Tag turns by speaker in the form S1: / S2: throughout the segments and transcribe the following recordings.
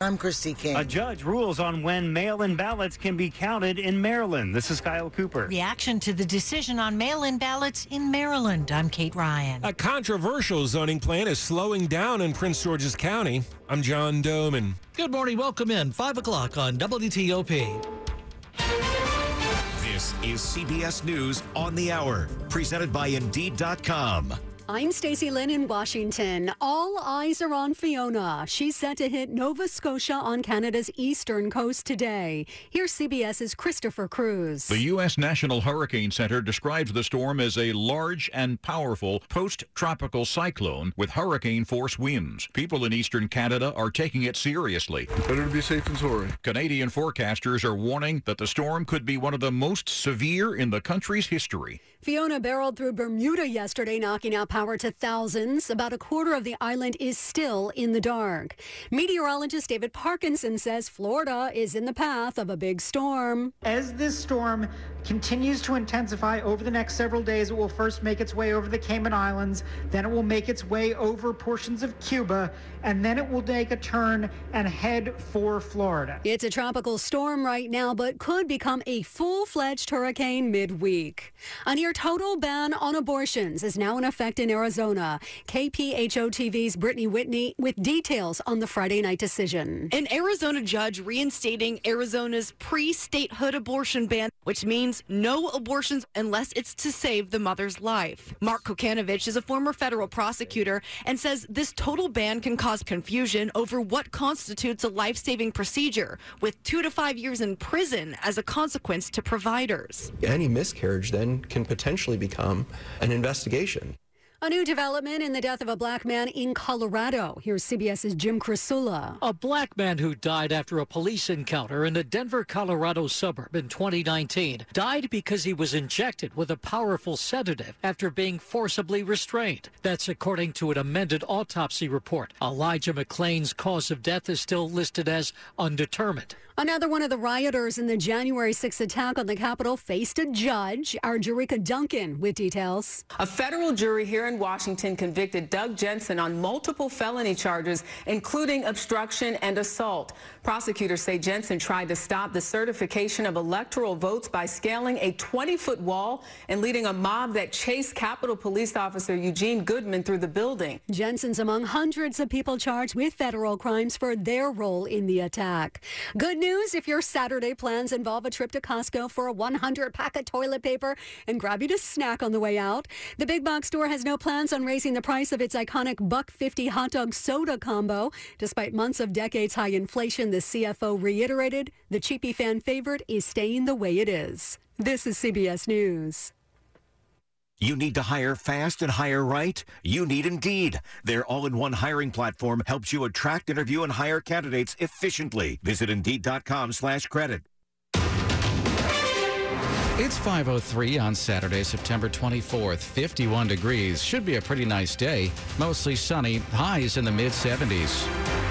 S1: I'm Christy King.
S2: A judge rules on when mail in ballots can be counted in Maryland. This is Kyle Cooper.
S3: Reaction to the decision on mail in ballots in Maryland. I'm Kate Ryan.
S4: A controversial zoning plan is slowing down in Prince George's County. I'm John Domen.
S5: Good morning. Welcome in. 5 o'clock on WTOP.
S6: This is CBS News on the Hour, presented by Indeed.com.
S7: I'm Stacy Lynn in Washington. All eyes are on Fiona. She's set to hit Nova Scotia on Canada's eastern coast today. Here's CBS's Christopher Cruz.
S8: The U.S. National Hurricane Center describes the storm as a large and powerful post-tropical cyclone with hurricane force winds. People in eastern Canada are taking it seriously.
S9: Better to be safe than sorry.
S8: Canadian forecasters are warning that the storm could be one of the most severe in the country's history.
S7: Fiona barreled through Bermuda yesterday, knocking out power to thousands. About a quarter of the island is still in the dark. Meteorologist David Parkinson says Florida is in the path of a big storm.
S10: As this storm continues to intensify over the next several days, it will first make its way over the Cayman Islands, then it will make its way over portions of Cuba, and then it will take a turn and head for Florida.
S7: It's a tropical storm right now, but could become a full fledged hurricane midweek. A near total ban on abortions is now in effect in Arizona. KPHO TV's Brittany Whitney with details on the Friday night decision.
S11: An Arizona judge reinstating Arizona's pre statehood abortion ban, which means no abortions unless it's to save the mother's life. Mark Kokanovich is a former federal prosecutor and says this total ban can cause confusion over what constitutes a life saving procedure, with two to five years in prison as a consequence to providers.
S12: Any miscarriage then can potentially become an investigation.
S7: A new development in the death of a black man in Colorado. Here's CBS's Jim Krasula.
S5: A black man who died after a police encounter in a Denver, Colorado suburb in 2019 died because he was injected with a powerful sedative after being forcibly restrained. That's according to an amended autopsy report. Elijah McClain's cause of death is still listed as undetermined.
S7: Another one of the rioters in the January 6th attack on the Capitol faced a judge. Our Jerika Duncan with details.
S13: A federal jury here in Washington convicted Doug Jensen on multiple felony charges, including obstruction and assault. Prosecutors say Jensen tried to stop the certification of electoral votes by scaling a 20-foot wall and leading a mob that chased Capitol Police Officer Eugene Goodman through the building.
S7: Jensen's among hundreds of people charged with federal crimes for their role in the attack. Good news if your Saturday plans involve a trip to Costco for a 100 pack of toilet paper and grab you a snack on the way out. The big box store has no plans on raising the price of its iconic buck 50 hot dog soda combo. Despite months of decades high inflation, the CFO reiterated the cheapy fan favorite is staying the way it is. This is CBS News.
S6: You need to hire fast and hire right? You need Indeed. Their all-in-one hiring platform helps you attract, interview, and hire candidates efficiently. Visit Indeed.com slash credit.
S14: It's 5.03 on Saturday, September 24th. 51 degrees. Should be a pretty nice day. Mostly sunny. Highs in the mid-70s.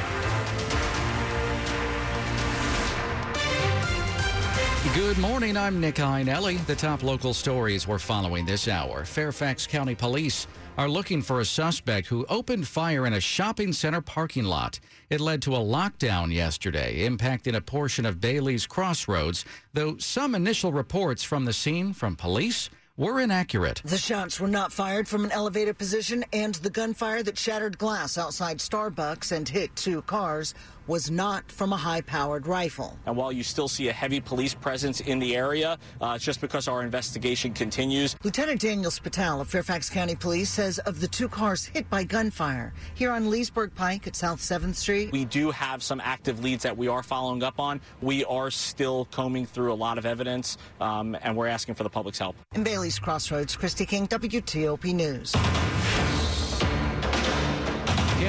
S14: Good morning. I'm Nick Iannelli. The top local stories we're following this hour. Fairfax County Police are looking for a suspect who opened fire in a shopping center parking lot. It led to a lockdown yesterday, impacting a portion of Bailey's Crossroads, though some initial reports from the scene from police were inaccurate.
S1: The shots were not fired from an elevated position, and the gunfire that shattered glass outside Starbucks and hit two cars was not from a high powered rifle.
S15: And while you still see a heavy police presence in the area, uh, it's just because our investigation continues.
S1: Lieutenant Daniel Spital of Fairfax County Police says of the two cars hit by gunfire here on Leesburg Pike at South 7th Street,
S15: We do have some active leads that we are following up on. We are still combing through a lot of evidence, um, and we're asking for the public's help.
S1: in Bailey's Crossroads, Christy King, WTOP News.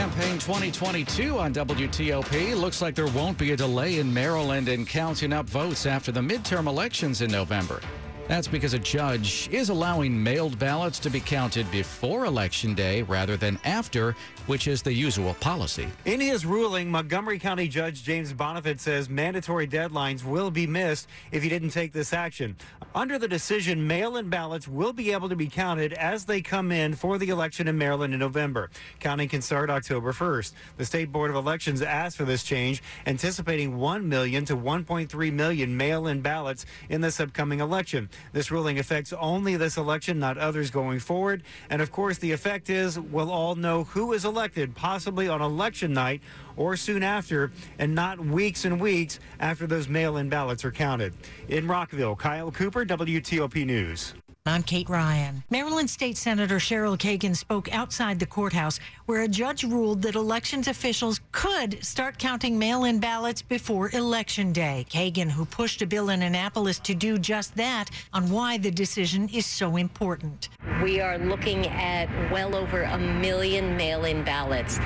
S14: Campaign 2022 on WTOP. Looks like there won't be a delay in Maryland in counting up votes after the midterm elections in November. That's because a judge is allowing mailed ballots to be counted before Election Day rather than after, which is the usual policy.
S2: In his ruling, Montgomery County Judge James Bonifant says mandatory deadlines will be missed if he didn't take this action. Under the decision, mail in ballots will be able to be counted as they come in for the election in Maryland in November. Counting can start October 1st. The State Board of Elections asked for this change, anticipating 1 million to 1.3 million mail in ballots in this upcoming election. This ruling affects only this election, not others going forward. And of course, the effect is we'll all know who is elected, possibly on election night or soon after, and not weeks and weeks after those mail in ballots are counted. In Rockville, Kyle Cooper, WTOP News.
S3: I'm Kate Ryan. Maryland State Senator Cheryl Kagan spoke outside the courthouse where a judge ruled that elections officials could start counting mail in ballots before Election Day. Kagan, who pushed a bill in Annapolis to do just that, on why the decision is so important.
S9: We are looking at well over a million mail in ballots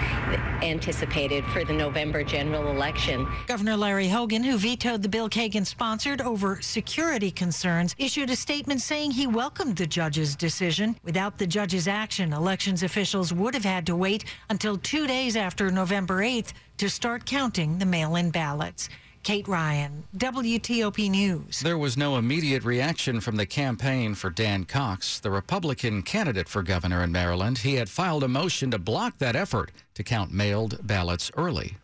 S9: anticipated for the November general election.
S3: Governor Larry Hogan, who vetoed the bill Kagan sponsored over security concerns, issued a statement saying he welcomed the judge's decision. Without the judge's action, elections officials would have had to wait until two days after November 8th to start counting the mail in ballots. Kate Ryan, WTOP News.
S14: There was no immediate reaction from the campaign for Dan Cox, the Republican candidate for governor in Maryland. He had filed a motion to block that effort to count mailed ballots early.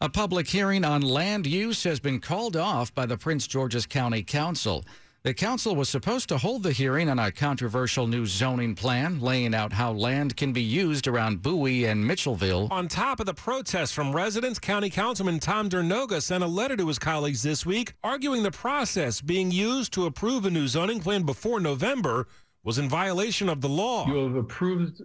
S14: A public hearing on land use has been called off by the Prince George's County Council. The council was supposed to hold the hearing on a controversial new zoning plan, laying out how land can be used around Bowie and Mitchellville.
S4: On top of the protests from residents, County Councilman Tom Dernoga sent a letter to his colleagues this week arguing the process being used to approve a new zoning plan before November was in violation of the law.
S16: You have approved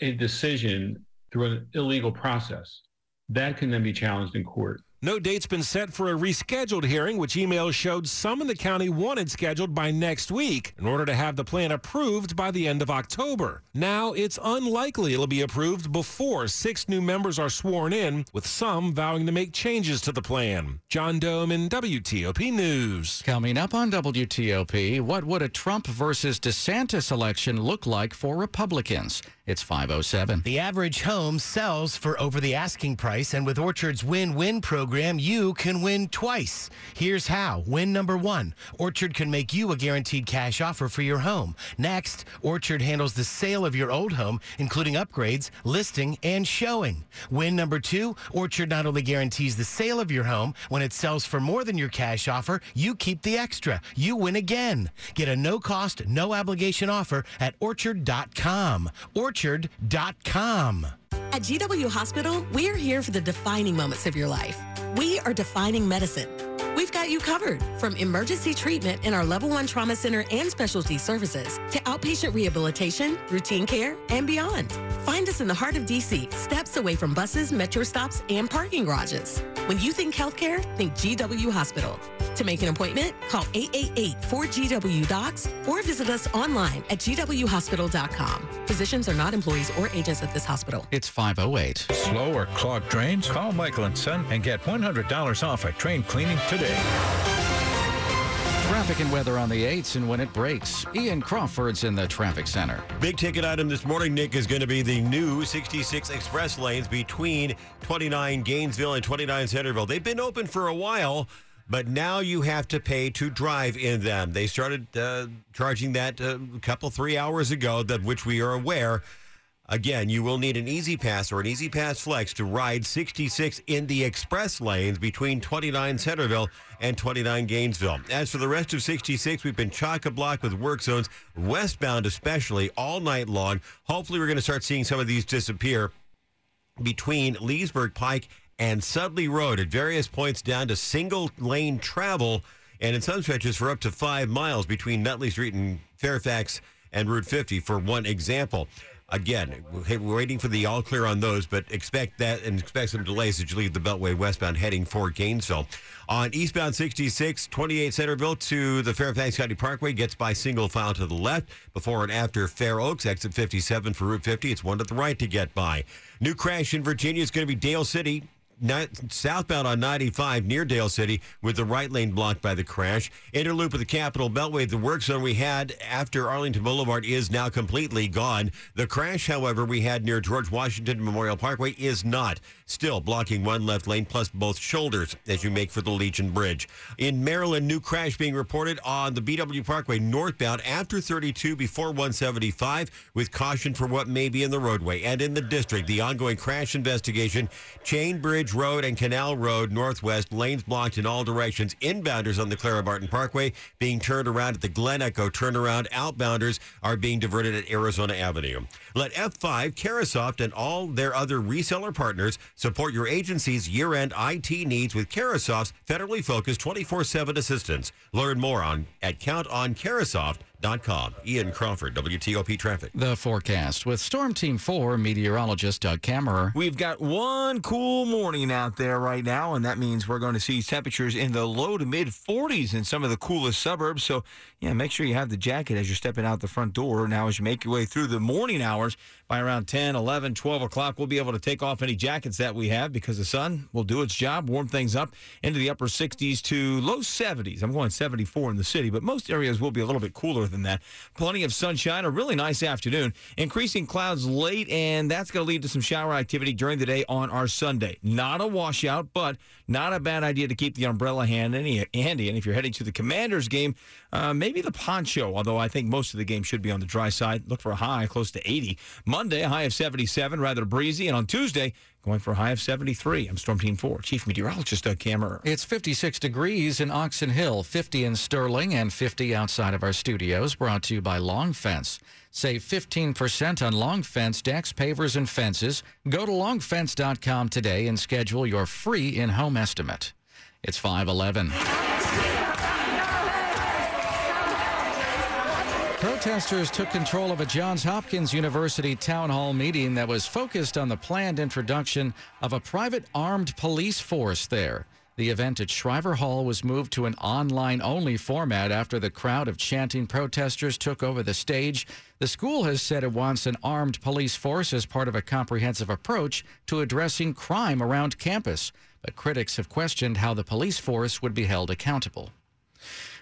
S16: a decision through an illegal process. That can then be challenged in court.
S4: No date's been set for a rescheduled hearing, which emails showed some in the county wanted scheduled by next week in order to have the plan approved by the end of October. Now it's unlikely it'll be approved before six new members are sworn in, with some vowing to make changes to the plan. John Domen WTOP News.
S14: Coming up on WTOP, what would a Trump versus DeSantis election look like for Republicans? It's 507.
S17: The average home sells for over the asking price, and with Orchard's win win program, you can win twice. Here's how win number one Orchard can make you a guaranteed cash offer for your home. Next, Orchard handles the sale of your old home, including upgrades, listing, and showing. Win number two Orchard not only guarantees the sale of your home, when it sells for more than your cash offer, you keep the extra. You win again. Get a no cost, no obligation offer at orchard.com. Orchard.com.
S18: At GW Hospital, we're here for the defining moments of your life. We are defining medicine. We've got you covered from emergency treatment in our level one trauma center and specialty services to outpatient rehabilitation, routine care, and beyond. Find us in the heart of DC, steps away from buses, metro stops, and parking garages. When you think healthcare, think GW Hospital. To make an appointment, call 888-4GW-DOCS or visit us online at gwhospital.com. Physicians are not employees or agents at this hospital.
S14: It's 508.
S19: Slow or clogged drains? Call Michael and Son and get $100 off a train cleaning today.
S14: Traffic and weather on the 8s and when it breaks. Ian Crawford's in the traffic center.
S20: Big ticket item this morning, Nick, is going to be the new 66 express lanes between 29 Gainesville and 29 Centreville. They've been open for a while, but now you have to pay to drive in them. They started uh, charging that uh, a couple, three hours ago, that which we are aware. Again, you will need an E-ZPass or an E-ZPass Flex to ride 66 in the express lanes between 29 Centreville and 29 Gainesville. As for the rest of 66, we've been chock a block with work zones, westbound especially, all night long. Hopefully, we're going to start seeing some of these disappear between Leesburg Pike and Sudley Road at various points down to single lane travel, and in some stretches for up to five miles between Nutley Street and Fairfax and Route 50, for one example. Again, we're waiting for the all clear on those, but expect that and expect some delays as you leave the Beltway westbound heading for Gainesville. On eastbound 66, 28 Centreville to the Fairfax County Parkway gets by single file to the left before and after Fair Oaks, exit 57 for Route 50. It's one to the right to get by. New crash in Virginia is going to be Dale City southbound on 95 near Dale City with the right lane blocked by the crash. Interloop with the Capitol Beltway. The work zone we had after Arlington Boulevard is now completely gone. The crash, however, we had near George Washington Memorial Parkway is not. Still blocking one left lane plus both shoulders as you make for the Legion Bridge. In Maryland, new crash being reported on the BW Parkway northbound after 32 before 175 with caution for what may be in the roadway. And in the district, the ongoing crash investigation, Chain Bridge Road and Canal Road northwest, lanes blocked in all directions. Inbounders on the Clara Barton Parkway being turned around at the Glen Echo turnaround. Outbounders are being diverted at Arizona Avenue. Let F5, Carahsoft, and all their other reseller partners support your agency's year-end IT needs with Carahsoft's federally focused 24/7 assistance. Learn more on at countoncarahsoft.com. Ian Crawford, WTOP Traffic.
S14: The forecast with Storm Team 4 meteorologist Doug Kammerer.
S21: We've got one cool morning out there right now, and that means we're going to see temperatures in the low to mid 40s in some of the coolest suburbs. So, yeah, make sure you have the jacket as you're stepping out the front door. Now, as you make your way through the morning hours, by around 10, 11, 12 o'clock, we'll be able to take off any jackets that we have because the sun will do its job, warm things up into the upper 60s to low 70s. I'm going 74 in the city, but most areas will be a little bit cooler than that. Plenty of sunshine, a really nice afternoon. Increasing clouds late, and that's going to lead to some shower activity during the day on our Sunday. Not a washout, but not a bad idea to keep the umbrella handy. And if you're heading to the Commanders game, uh, maybe the poncho, although I think most of the game should be on the dry side. Look for a high close to 80. Monday, a high of 77, rather breezy. And on Tuesday, going for a high of 73. I'm Storm Team 4, Chief Meteorologist Doug Kammerer.
S14: It's 56 degrees in Oxon Hill, 50 in Sterling, and 50 outside of our studios. Brought to you by Long Fence. Save 15% on Long Fence decks, pavers, and fences. Go to longfence.com today and schedule your free in home estimate. It's 511. Protesters took control of a Johns Hopkins University town hall meeting that was focused on the planned introduction of a private armed police force there. The event at Shriver Hall was moved to an online only format after the crowd of chanting protesters took over the stage. The school has said it wants an armed police force as part of a comprehensive approach to addressing crime around campus. But critics have questioned how the police force would be held accountable.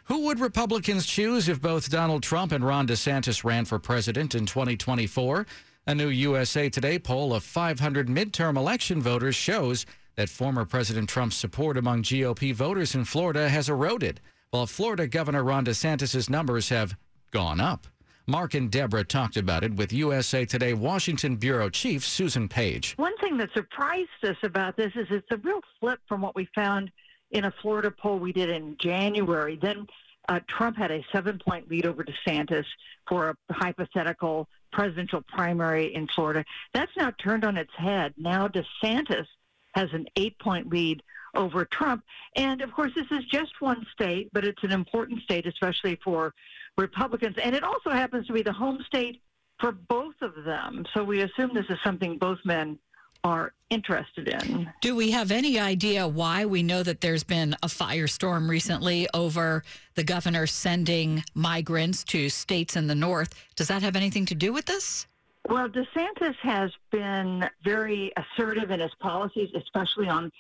S14: Who would Republicans choose if both Donald Trump and Ron DeSantis ran for president in 2024? A new USA Today poll of 500 midterm election voters shows that former President Trump's support among GOP voters in Florida has eroded, while Florida Governor Ron DeSantis' numbers have gone up. Mark and Deborah talked about it with USA Today Washington Bureau Chief Susan Page.
S22: One thing that surprised us about this is it's a real flip from what we found in a Florida poll we did in January. Then uh, Trump had a seven point lead over DeSantis for a hypothetical presidential primary in Florida. That's now turned on its head. Now DeSantis has an eight point lead over Trump. And of course, this is just one state, but it's an important state, especially for Republicans. And it also happens to be the home state for both of them. So we assume this is something both men are interested in.
S23: Do we have any idea why we know that there's been a firestorm recently over the governor sending migrants to states in the north? Does that have anything to do with this?
S22: Well, DeSantis has been very assertive in his policies, especially on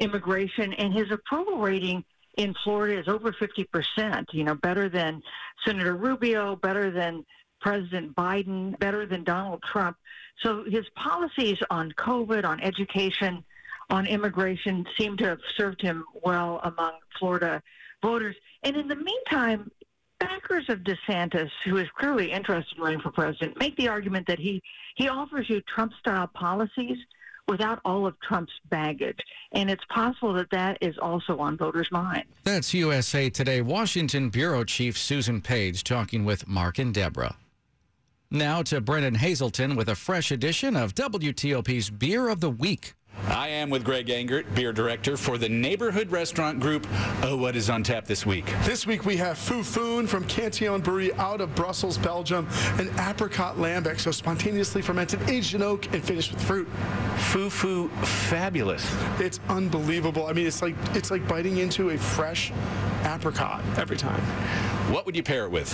S22: immigration, and his approval rating in Florida is over 50%, you know, better than Senator Rubio, better than President Biden, better than Donald Trump. So his policies on COVID, on education, on immigration seem to have served him well among Florida voters. And in the meantime, backers of DeSantis, who is clearly interested in running for president, make the argument that he, he offers you Trump-style policies without all of Trump's baggage. And it's possible that that is also on voters' minds.
S14: That's USA Today Washington Bureau Chief Susan Page talking with Mark and Deborah. Now to Brennan Haselton with a fresh edition of WTOP's Beer of the Week.
S24: I am with Greg Engert, beer director for the neighborhood restaurant group. Oh, what is on tap this week?
S25: This week we have Fou from Cantillon Brewery out of Brussels, Belgium, an apricot lambic, so spontaneously fermented, aged in oak, and finished with fruit.
S24: Fou Fou, fabulous.
S25: It's unbelievable. I mean, it's like it's like biting into a fresh apricot every time.
S24: What would you pair it with?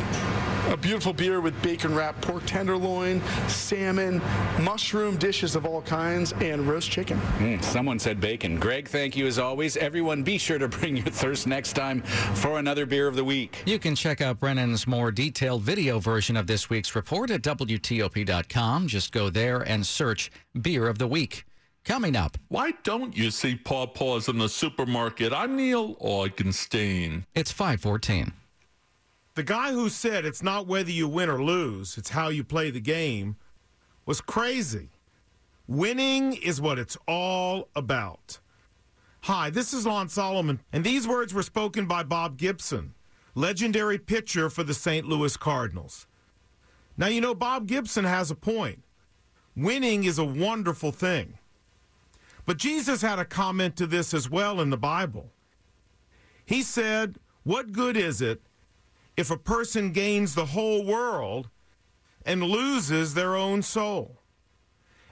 S25: A beautiful beer with bacon wrapped pork tenderloin, salmon, mushroom dishes of all kinds, and roast chicken.
S24: Mm, someone said bacon. Greg, thank you as always. Everyone, be sure to bring your thirst next time for another beer of the week.
S14: You can check out Brennan's more detailed video version of this week's report at WTOP.com. Just go there and search Beer of the Week. Coming up.
S26: Why don't you see pawpaws in the supermarket? I'm Neil Augenstein.
S14: It's 514.
S27: The guy who said it's not whether you win or lose, it's how you play the game, was crazy. Winning is what it's all about. Hi, this is Lon Solomon, and these words were spoken by Bob Gibson, legendary pitcher for the St. Louis Cardinals. Now, you know, Bob Gibson has a point. Winning is a wonderful thing. But Jesus had a comment to this as well in the Bible. He said, What good is it if a person gains the whole world and loses their own soul?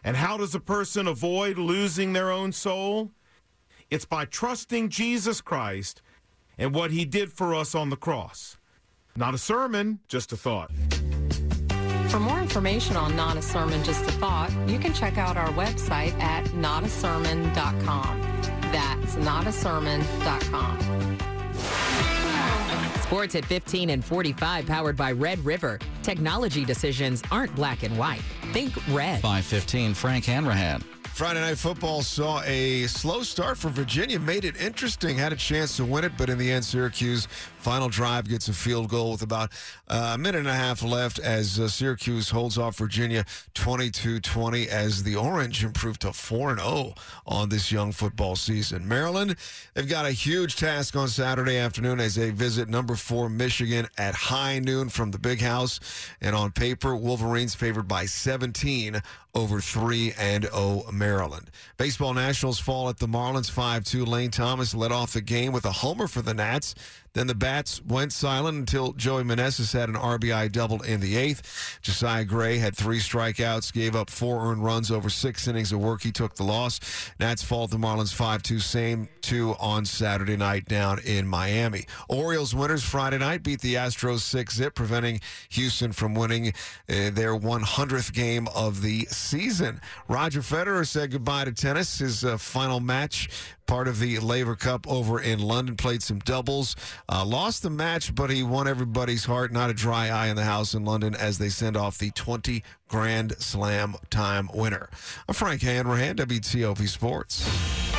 S27: And how does a person avoid losing their own soul? It's by trusting Jesus Christ and what he did for us on the cross. Not a sermon, just a thought.
S13: For more information on Not a Sermon, Just a Thought, you can check out our website at notasermon.com. That's notasermon.com.
S28: Sports at 15 and 45 powered by Red River. Technology decisions aren't black and white. Think red.
S14: 515, Frank Hanrahan.
S29: Friday Night Football saw a slow start for Virginia, made it interesting, had a chance to win it, but in the end, Syracuse final drive gets a field goal with about a minute and a half left as uh, Syracuse holds off Virginia 22-20 as the Orange improved to 4-0 on this young football season. Maryland, they've got a huge task on Saturday afternoon as they visit number four Michigan at high noon from the Big House, and on paper, Wolverines favored by 17 over 3 and 0 Maryland. Baseball Nationals fall at the Marlins 5-2. Lane Thomas led off the game with a homer for the Nats. Then the bats went silent until Joey Meneses had an RBI double in the eighth. Josiah Gray had three strikeouts, gave up four earned runs over six innings of work. He took the loss. Nats fall the Marlins 5-2. Same two on Saturday night down in Miami. Orioles winners Friday night beat the Astros 6-zip, preventing Houston from winning uh, their 100th game of the season. Roger Federer said goodbye to tennis. His uh, final match part of the Laver Cup over in London. Played some doubles, uh, lost the match, but he won everybody's heart. Not a dry eye in the house in London as they send off the 20 Grand Slam time winner. I'm Frank Hanrahan, WTOP Sports.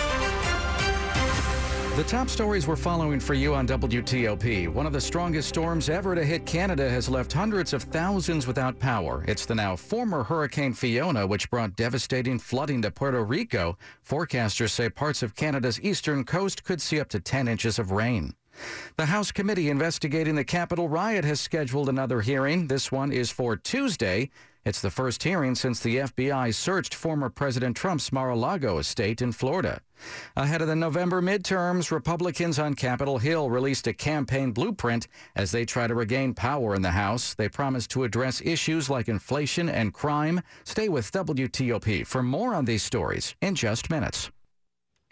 S14: The top stories we're following for you on WTOP. One of the strongest storms ever to hit Canada has left hundreds of thousands without power. It's the now former Hurricane Fiona, which brought devastating flooding to Puerto Rico. Forecasters say parts of Canada's eastern coast could see up to 10 inches of rain. The House committee investigating the Capitol riot has scheduled another hearing. This one is for Tuesday. It's the first hearing since the FBI searched former President Trump's Mar-a-Lago estate in Florida. Ahead of the November midterms, Republicans on Capitol Hill released a campaign blueprint as they try to regain power in the House. They promise to address issues like inflation and crime. Stay with WTOP for more on these stories in just minutes.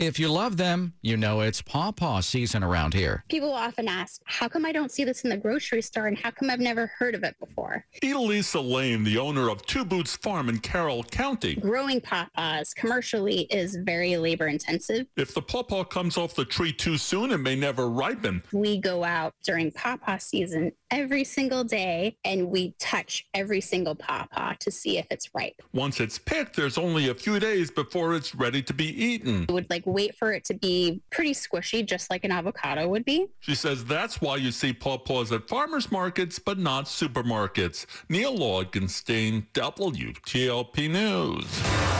S14: If you love them, you know it's pawpaw season around here.
S30: People often ask, how come I don't see this in the grocery store and how come I've never heard of it before?
S26: Elisa Lane, the owner of Two Boots Farm in Carroll County.
S30: Growing pawpaws commercially is very labor intensive.
S26: If the pawpaw comes off the tree too soon, it may never ripen.
S30: We go out during pawpaw season every single day and we touch every single pawpaw to see if it's ripe.
S26: Once it's picked, there's only a few days before it's ready to be eaten.
S30: We would like wait for it to be pretty squishy, just like an avocado would be.
S26: She says that's why you see pawpaws at farmers markets, but not supermarkets. Neil Augenstein, WTOP News.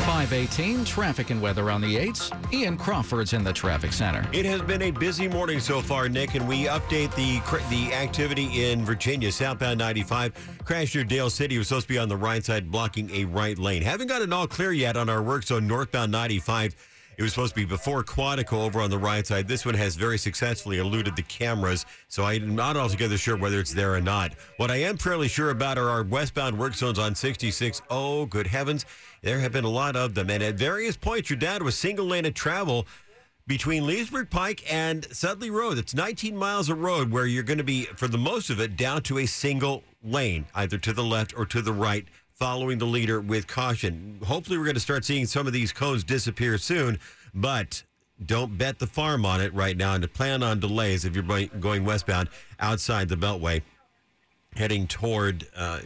S14: 518 traffic and weather on the 8s. Ian Crawford's in the traffic center.
S20: It has been a busy morning so far, Nick, and we update the the activity in Virginia, southbound 95. Crash near Dale City was supposed to be on the right side, blocking a right lane. Haven't got it all clear yet on our work zone northbound 95. It was supposed to be before Quantico over on the right side. This one has very successfully eluded the cameras, so I'm not altogether sure whether it's there or not. What I am fairly sure about are our westbound work zones on 66. Oh, good heavens. There have been a lot of them. And at various points, your dad was single lane of travel between Leesburg Pike and Sudley Road. It's 19 miles of road where you're going to be, for the most of it, down to a single lane, either to the left or to the right, following the leader with caution. Hopefully, we're going to start seeing some of these cones disappear soon, but don't bet the farm on it right now and to plan on delays if you're going- going westbound outside the Beltway heading toward uh,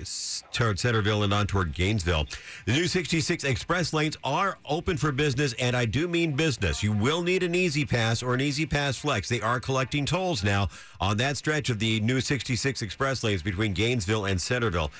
S20: toward Centreville and on toward Gainesville. The new 66 express lanes are open for business, and I do mean business. You will need an E-ZPass or an E-ZPass Flex. They are collecting tolls now on that stretch of the new 66 express lanes between Gainesville and Centreville.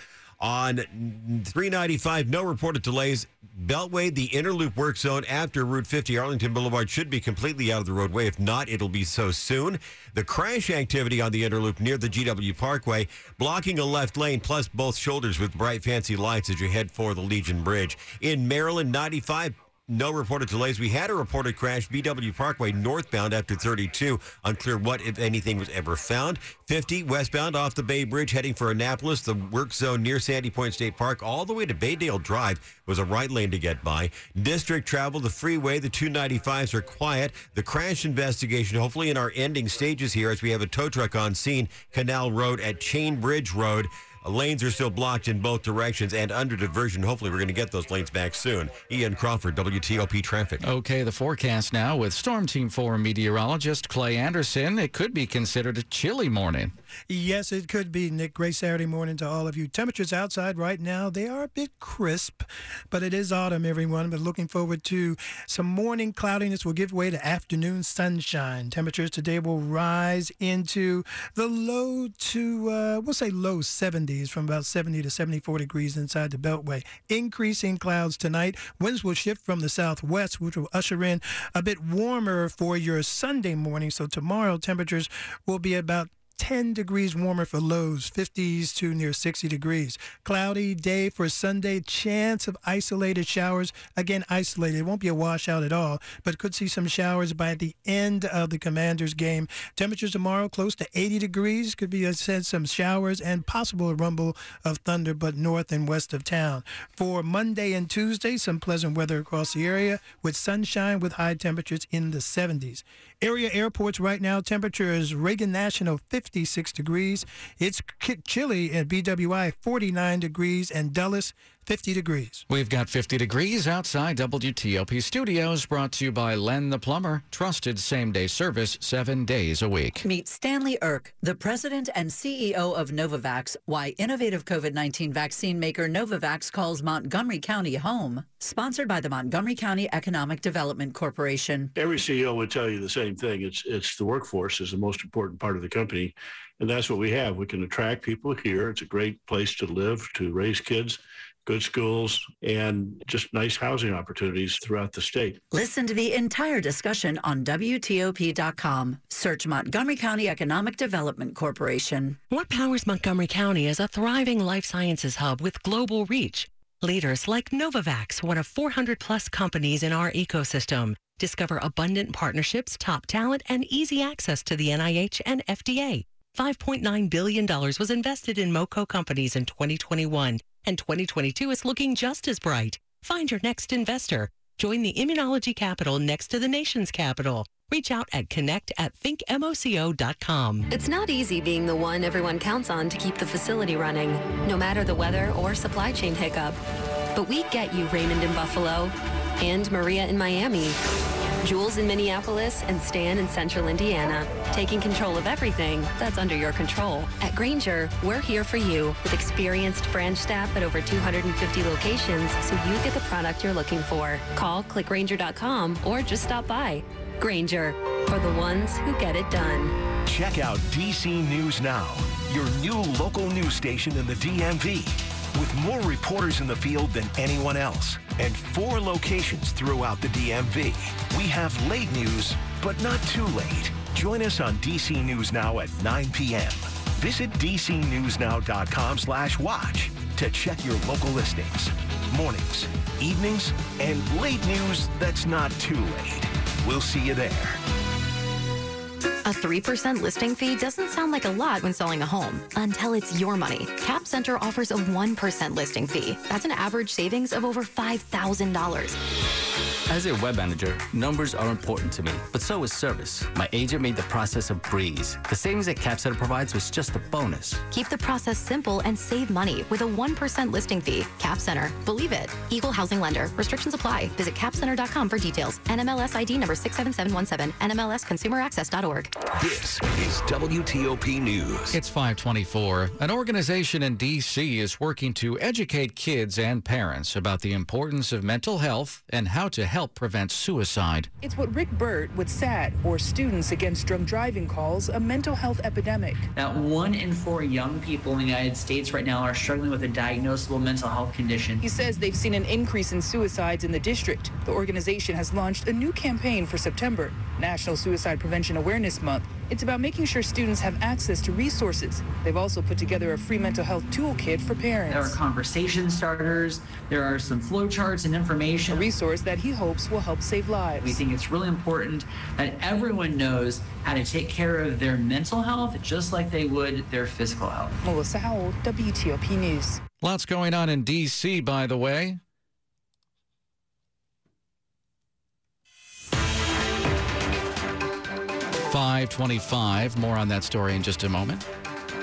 S20: On 395, no reported delays. Beltway, the inner loop work zone after Route 50 Arlington Boulevard should be completely out of the roadway. If not, it'll be so soon. The crash activity on the inner loop near the GW Parkway, blocking a left lane plus both shoulders with bright fancy lights as you head for the Legion Bridge. In Maryland, 95, no reported delays. We had a reported crash, BW Parkway northbound after 32. Unclear what, if anything, was ever found. 50 westbound off the Bay Bridge heading for Annapolis. The work zone near Sandy Point State Park all the way to Baydale Drive was a right lane to get by. District travel, the freeway, the 295s are quiet. The crash investigation, hopefully in our ending stages here as we have a tow truck on scene, Canal Road at Chain Bridge Road. Lanes are still blocked in both directions and under diversion. Hopefully, we're going to get those lanes back soon. Ian Crawford, WTOP Traffic.
S14: Okay, the forecast now with Storm Team 4 meteorologist Clay Anderson. It could be considered a chilly morning.
S31: Yes, it could be, Nick. Great Saturday morning to all of you. Temperatures outside right now, they are a bit crisp, but it is autumn, everyone. But looking forward to some morning cloudiness will give way to afternoon sunshine. Temperatures today will rise into the low to, uh, we'll say low 70s from about 70 to 74 degrees inside the Beltway. Increasing clouds tonight. Winds will shift from the southwest, which will usher in a bit warmer for your Sunday morning. So tomorrow, temperatures will be about 10 degrees warmer for lows, 50s to near 60 degrees. Cloudy day for Sunday, chance of isolated showers. Again, isolated. It won't be a washout at all, but could see some showers by the end of the Commanders game. Temperatures tomorrow close to 80 degrees. Could be, as said, some showers and possible rumble of thunder, but north and west of town. For Monday and Tuesday, some pleasant weather across the area with sunshine with high temperatures in the 70s. Area airports right now, temperature is Reagan National 56 degrees. It's chilly at BWI 49 degrees and Dulles 50 degrees.
S14: We've got 50 degrees outside WTOP studios, brought to you by Len the Plumber. Trusted same day service seven days a week.
S32: Meet Stanley Erck, the president and CEO of Novavax, why innovative COVID 19 vaccine maker Novavax calls Montgomery County home. Sponsored by the Montgomery County Economic Development Corporation.
S33: Every CEO would tell you the same thing. It's it's the workforce is the most important part of the company, and that's what we have. We can attract people here. It's a great place to live, to raise kids, good schools, and just nice housing opportunities throughout the state.
S32: Listen to the entire discussion on WTOP.com. Search Montgomery County Economic Development Corporation.
S34: What powers Montgomery County is a thriving life sciences hub with global reach? Leaders like Novavax, one of 400 plus companies in our ecosystem. Discover abundant partnerships, top talent, and easy access to the NIH and FDA. $5.9 billion was invested in MoCo companies in 2021, and 2022 is looking just as bright. Find your next investor. Join the immunology capital next to the nation's capital. Reach out at connect at thinkmoco.com.
S35: It's not easy being the one everyone counts on to keep the facility running, no matter the weather or supply chain hiccup. But we get you, Raymond in Buffalo, and Maria in Miami, Jules in Minneapolis, and Stan in Central Indiana, taking control of everything that's under your control. At Grainger, we're here for you with experienced branch staff at over 250 locations so you get the product you're looking for. Call clickgrainger.com or just stop by. Grainger, for the ones who get it done.
S36: Check out DC News Now, your new local news station in the DMV. With more reporters in the field than anyone else and four locations throughout the DMV, we have late news, but not too late. Join us on DC News Now at 9 p.m. Visit dcnewsnow.com slash watch to check your local listings, mornings, evenings, and late news that's not too late. We'll see you there.
S37: A 3% listing fee doesn't sound like a lot when selling a home until it's your money. Cap Center offers a 1% listing fee. That's an average savings of over $5,000.
S38: As a web manager, numbers are important to me, but so is service. My agent made the process a breeze. The savings that CapCenter provides was just a bonus.
S37: Keep the process simple and save money with a 1% listing fee. Cap Center. Believe it. Equal housing lender. Restrictions apply. Visit capcenter.com for details. NMLS ID number 67717. NMLSconsumeraccess.org.
S36: This is WTOP News.
S14: It's 524. An organization in D.C. is working to educate kids and parents about the importance of mental health and how to help prevent suicide.
S39: It's what Rick Birt with SADD, or Students Against Drunk Driving, calls a mental health epidemic.
S40: Now, one in four young people in the United States right now are struggling with a diagnosable mental health condition.
S39: He says they've seen an increase in suicides in the district. The organization has launched a new campaign for September, National Suicide Prevention Awareness Month. It's about making sure students have access to resources. They've also put together a free mental health toolkit for parents.
S40: There are conversation starters, there are some flowcharts and information.
S39: A resource that he hopes will help save lives.
S40: We think it's really important that everyone knows how to take care of their mental health just like they would their physical health.
S39: Melissa Howell, WTOP News.
S14: Lots going on in D.C., by the way. Five twenty-five. More on that story in just a moment.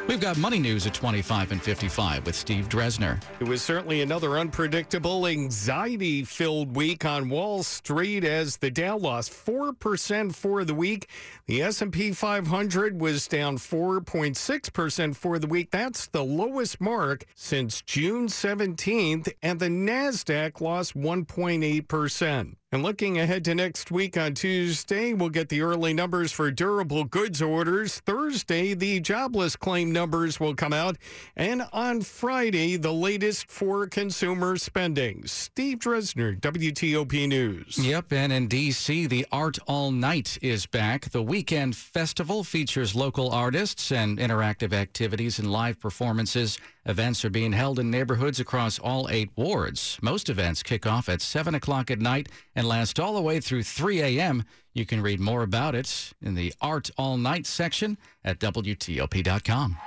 S14: We've got money news at 25 and 55 with Steve Dresner.
S41: It was certainly another unpredictable, anxiety filled week on Wall Street as the Dow lost 4% for the week. The S&P 500 was down 4.6% for the week. That's the lowest mark since June 17th, and the Nasdaq lost 1.8%. And looking ahead to next week on Tuesday, we'll get the early numbers for durable goods orders. Thursday, the jobless claim numbers will come out. And on Friday, the latest for consumer spending. Steve Dresner, WTOP News.
S14: Yep, and in D.C., the Art All Night is back. The weekend festival features local artists and interactive activities and live performances. Events are being held in neighborhoods across all eight wards. Most events kick off at 7 o'clock at night and last all the way through 3 a.m. You can read more about it in the Art All Night section at WTOP.com.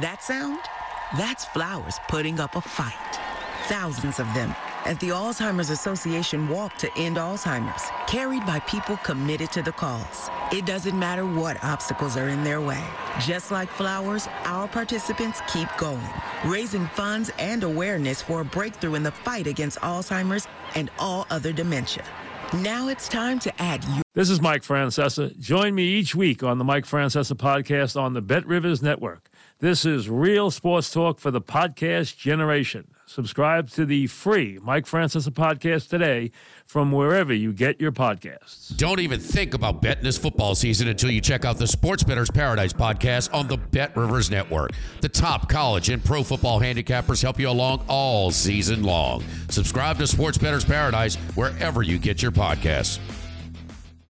S42: That sound? That's flowers putting up a fight. Thousands of them at the Alzheimer's Association Walk to End Alzheimer's, carried by people committed to the cause. It doesn't matter what obstacles are in their way. Just like flowers, our participants keep going, raising funds and awareness for a breakthrough in the fight against Alzheimer's and all other dementia. Now it's time to add your
S43: This is Mike Francesa. Join me each week on the Mike Francesa podcast on the Bet Rivers Network. This is real sports talk for the podcast generation. Subscribe to the free Mike Francesa podcast today from wherever you get your podcasts.
S44: Don't even think about betting this football season until you check out the Sports Better's Paradise podcast on the Bet Rivers Network. The top college and pro football handicappers help you along all season long. Subscribe to Sports Better's Paradise wherever you get your podcasts.